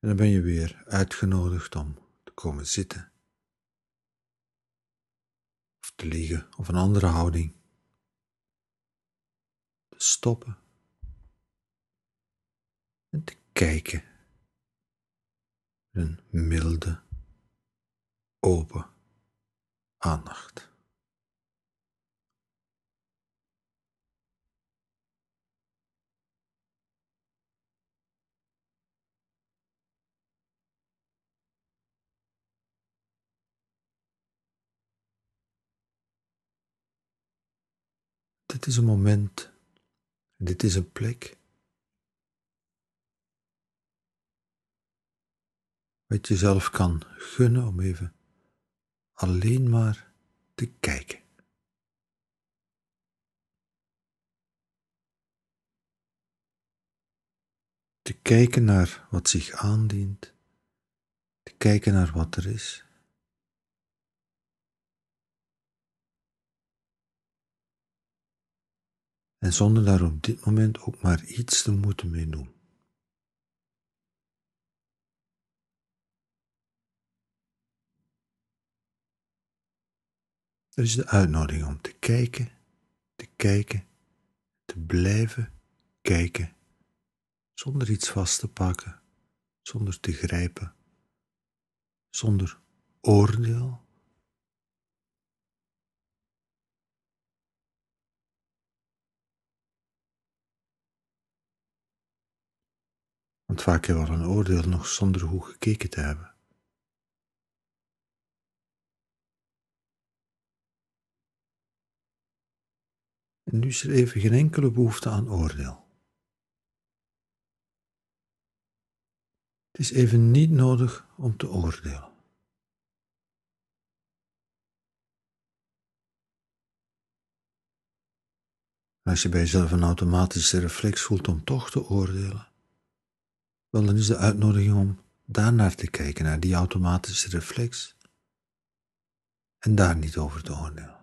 En dan ben je weer uitgenodigd om te komen zitten. Of te liggen of een andere houding. Te stoppen. En te kijken. Een milde, open aandacht. Dit is een moment, dit is een plek wat je zelf kan gunnen om even alleen maar te kijken. Te kijken naar wat zich aandient, te kijken naar wat er is. En zonder daar op dit moment ook maar iets te moeten mee doen. Er is de uitnodiging om te kijken, te kijken, te blijven kijken, zonder iets vast te pakken, zonder te grijpen, zonder oordeel. Vaak hebben we al een oordeel nog zonder goed gekeken te hebben. En nu is er even geen enkele behoefte aan oordeel. Het is even niet nodig om te oordelen. Als je bij jezelf een automatische reflex voelt om toch te oordelen, wel dan is de uitnodiging om daar naar te kijken, naar die automatische reflex, en daar niet over te oordelen.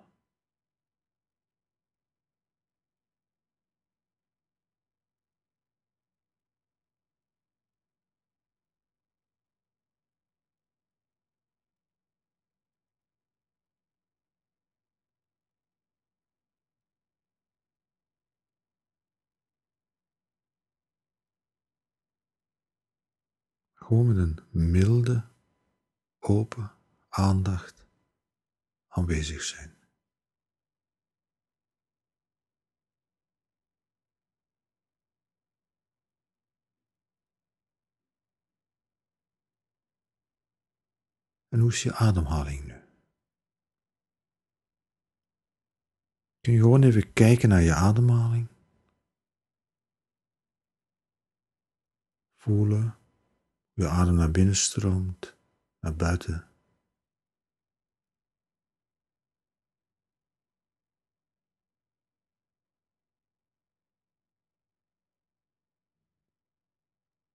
Gewoon met een milde, open aandacht aanwezig zijn. En hoe is je ademhaling nu? Kun je gewoon even kijken naar je ademhaling? Voelen je adem naar binnen stroomt, naar buiten.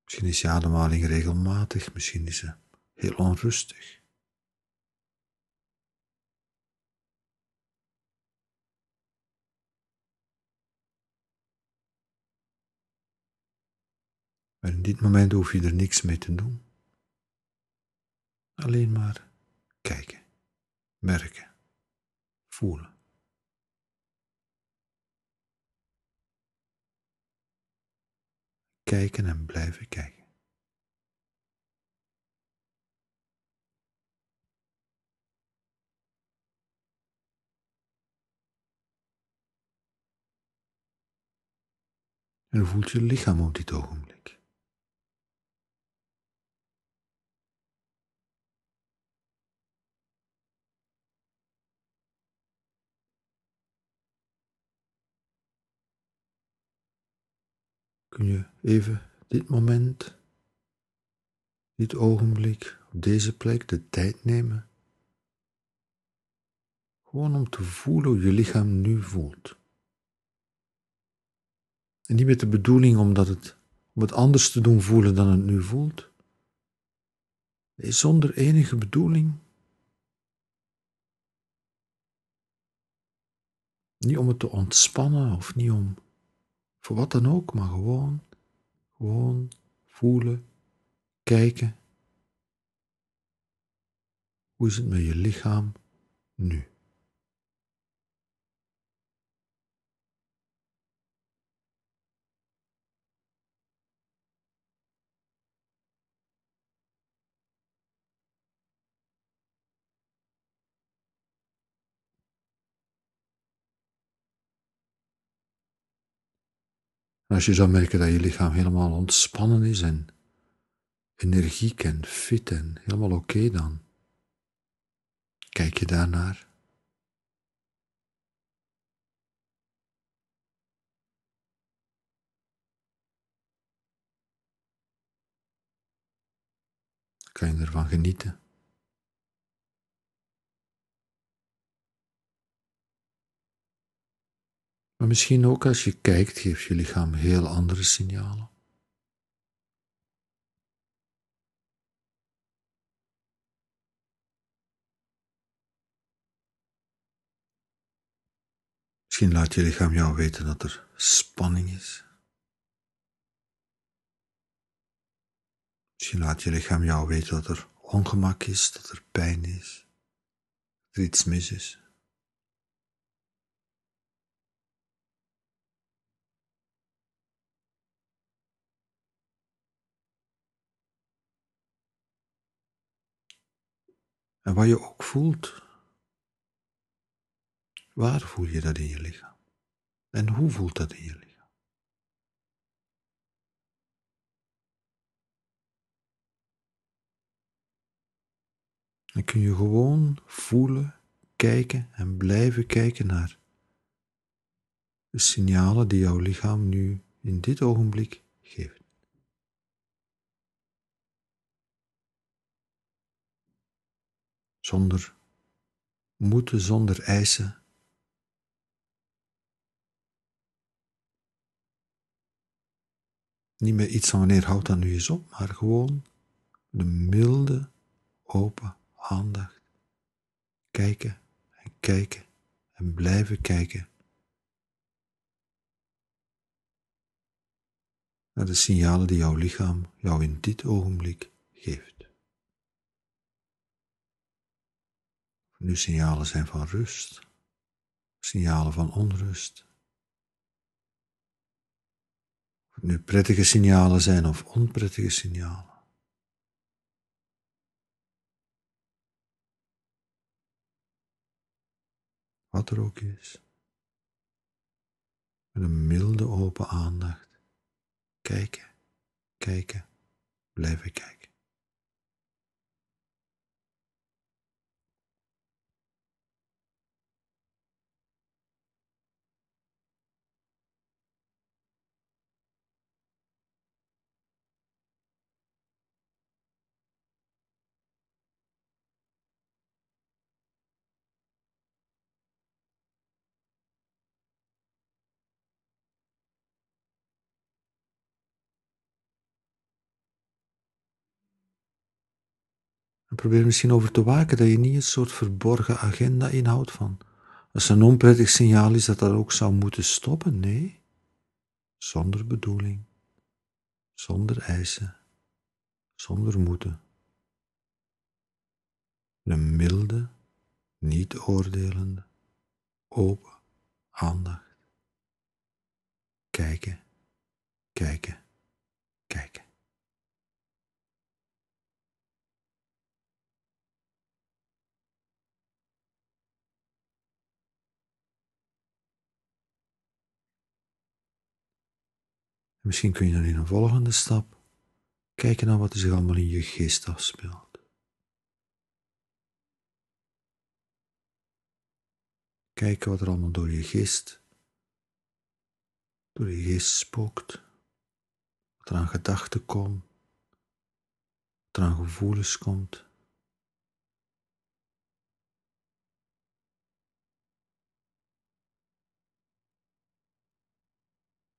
Misschien is je ademhaling regelmatig, misschien is ze heel onrustig. Maar in dit moment hoef je er niks mee te doen. Alleen maar kijken, merken, voelen. Kijken en blijven kijken. En hoe voelt je lichaam op dit ogenblik? Kun je even dit moment, dit ogenblik, op deze plek de tijd nemen? Gewoon om te voelen hoe je lichaam nu voelt. En niet met de bedoeling omdat het, om het anders te doen voelen dan het nu voelt. Nee, zonder enige bedoeling. Niet om het te ontspannen of niet om voor wat dan ook, maar gewoon, gewoon voelen, kijken. Hoe is het met je lichaam nu? En als je zou merken dat je lichaam helemaal ontspannen is en energiek en fit en helemaal oké dan, kijk je daarnaar. Kan je ervan genieten? Maar misschien ook als je kijkt, geeft je lichaam heel andere signalen. Misschien laat je lichaam jou weten dat er spanning is. Misschien laat je lichaam jou weten dat er ongemak is, dat er pijn is, dat er iets mis is. En wat je ook voelt, waar voel je dat in je lichaam? En hoe voelt dat in je lichaam? Dan kun je gewoon voelen, kijken en blijven kijken naar de signalen die jouw lichaam nu in dit ogenblik geeft. Zonder moeten, zonder eisen. Niet meer iets van wanneer houdt dat nu eens op, maar gewoon de milde, open aandacht. Kijken en kijken en blijven kijken. Naar de signalen die jouw lichaam jou in dit ogenblik geeft. Nu signalen zijn van rust, signalen van onrust. Of het nu prettige signalen zijn of onprettige signalen. Wat er ook is. Met een milde open aandacht. Kijken, kijken, blijven kijken. Probeer misschien over te waken dat je niet een soort verborgen agenda inhoudt van als een onprettig signaal is dat dat ook zou moeten stoppen. Nee, zonder bedoeling, zonder eisen, zonder moeten. Een milde, niet oordelende, open aandacht. Kijken, kijken, kijken. Misschien kun je dan in een volgende stap kijken naar wat er zich allemaal in je geest afspeelt. Kijken wat er allemaal door je geest, door je geest spookt, wat er aan gedachten komt, wat er aan gevoelens komt.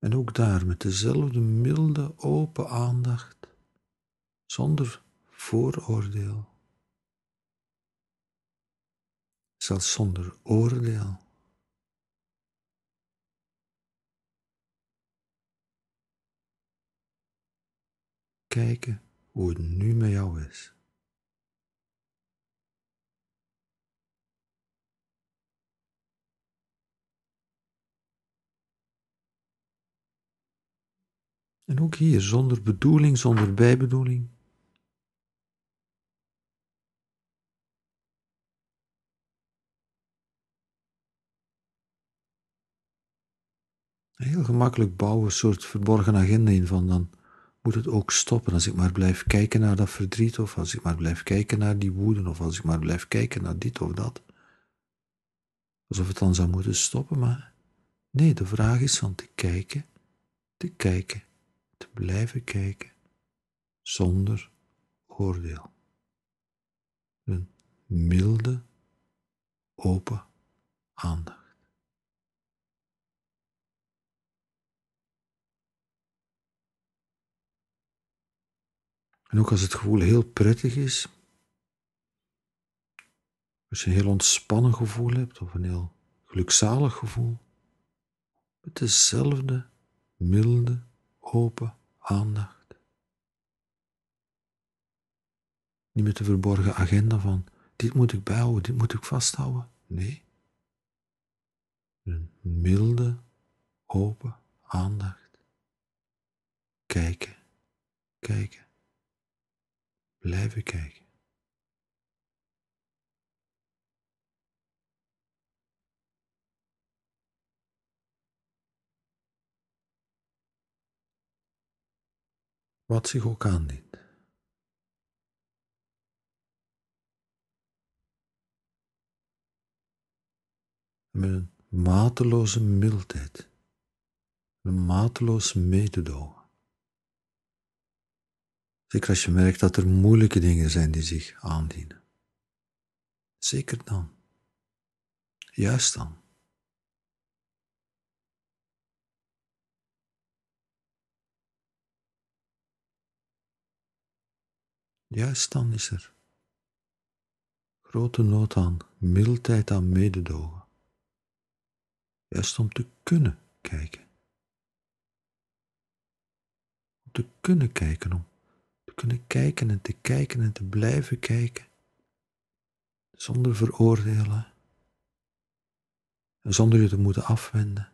En ook daar met dezelfde milde, open aandacht, zonder vooroordeel, zelfs zonder oordeel. Kijken hoe het nu met jou is. En ook hier zonder bedoeling, zonder bijbedoeling. Heel gemakkelijk bouwen een soort verborgen agenda in van dan moet het ook stoppen als ik maar blijf kijken naar dat verdriet of als ik maar blijf kijken naar die woede of als ik maar blijf kijken naar dit of dat. Alsof het dan zou moeten stoppen, maar nee, de vraag is van te kijken, te kijken, te blijven kijken, zonder oordeel. Een milde, open aandacht. En ook als het gevoel heel prettig is, als je een heel ontspannen gevoel hebt of een heel gelukzalig gevoel, met dezelfde milde, open aandacht. Niet met de verborgen agenda van dit moet ik bijhouden, dit moet ik vasthouden. Nee. Een milde, open aandacht. Kijken, kijken blijven kijken. Wat zich ook aandient. Met een mateloze mildheid, een mateloos mededogen. Zeker als je merkt dat er moeilijke dingen zijn die zich aandienen. Zeker dan. Juist dan. Juist dan is er grote nood aan mildheid, aan mededogen. Juist om te kunnen kijken. Om te kunnen kijken, om kunnen kijken en te kijken en te blijven kijken, zonder veroordelen en zonder je te moeten afwenden.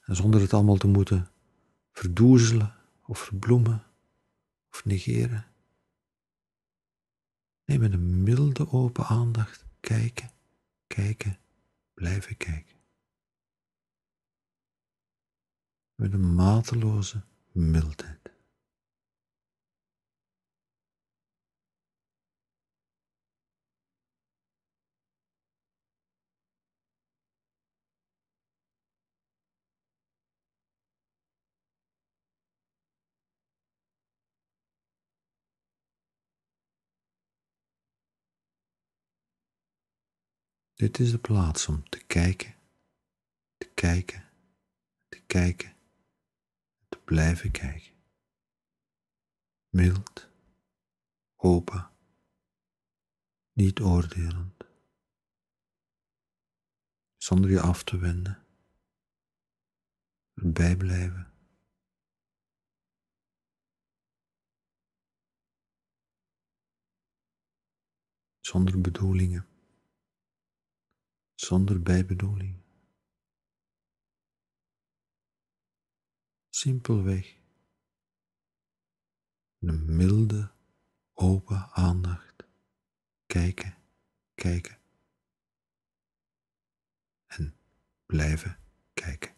En zonder het allemaal te moeten verdoezelen of verbloemen of negeren. Nee, met een milde open aandacht kijken, kijken, blijven kijken. Met een mateloze mildheid. Dit is de plaats om te kijken, te kijken, te kijken blijven kijken. Mild, open, niet oordelend, zonder je af te wenden, erbij blijven. Zonder bedoelingen, zonder bijbedoelingen. Simpelweg een milde, open aandacht. Kijken, kijken. En blijven kijken.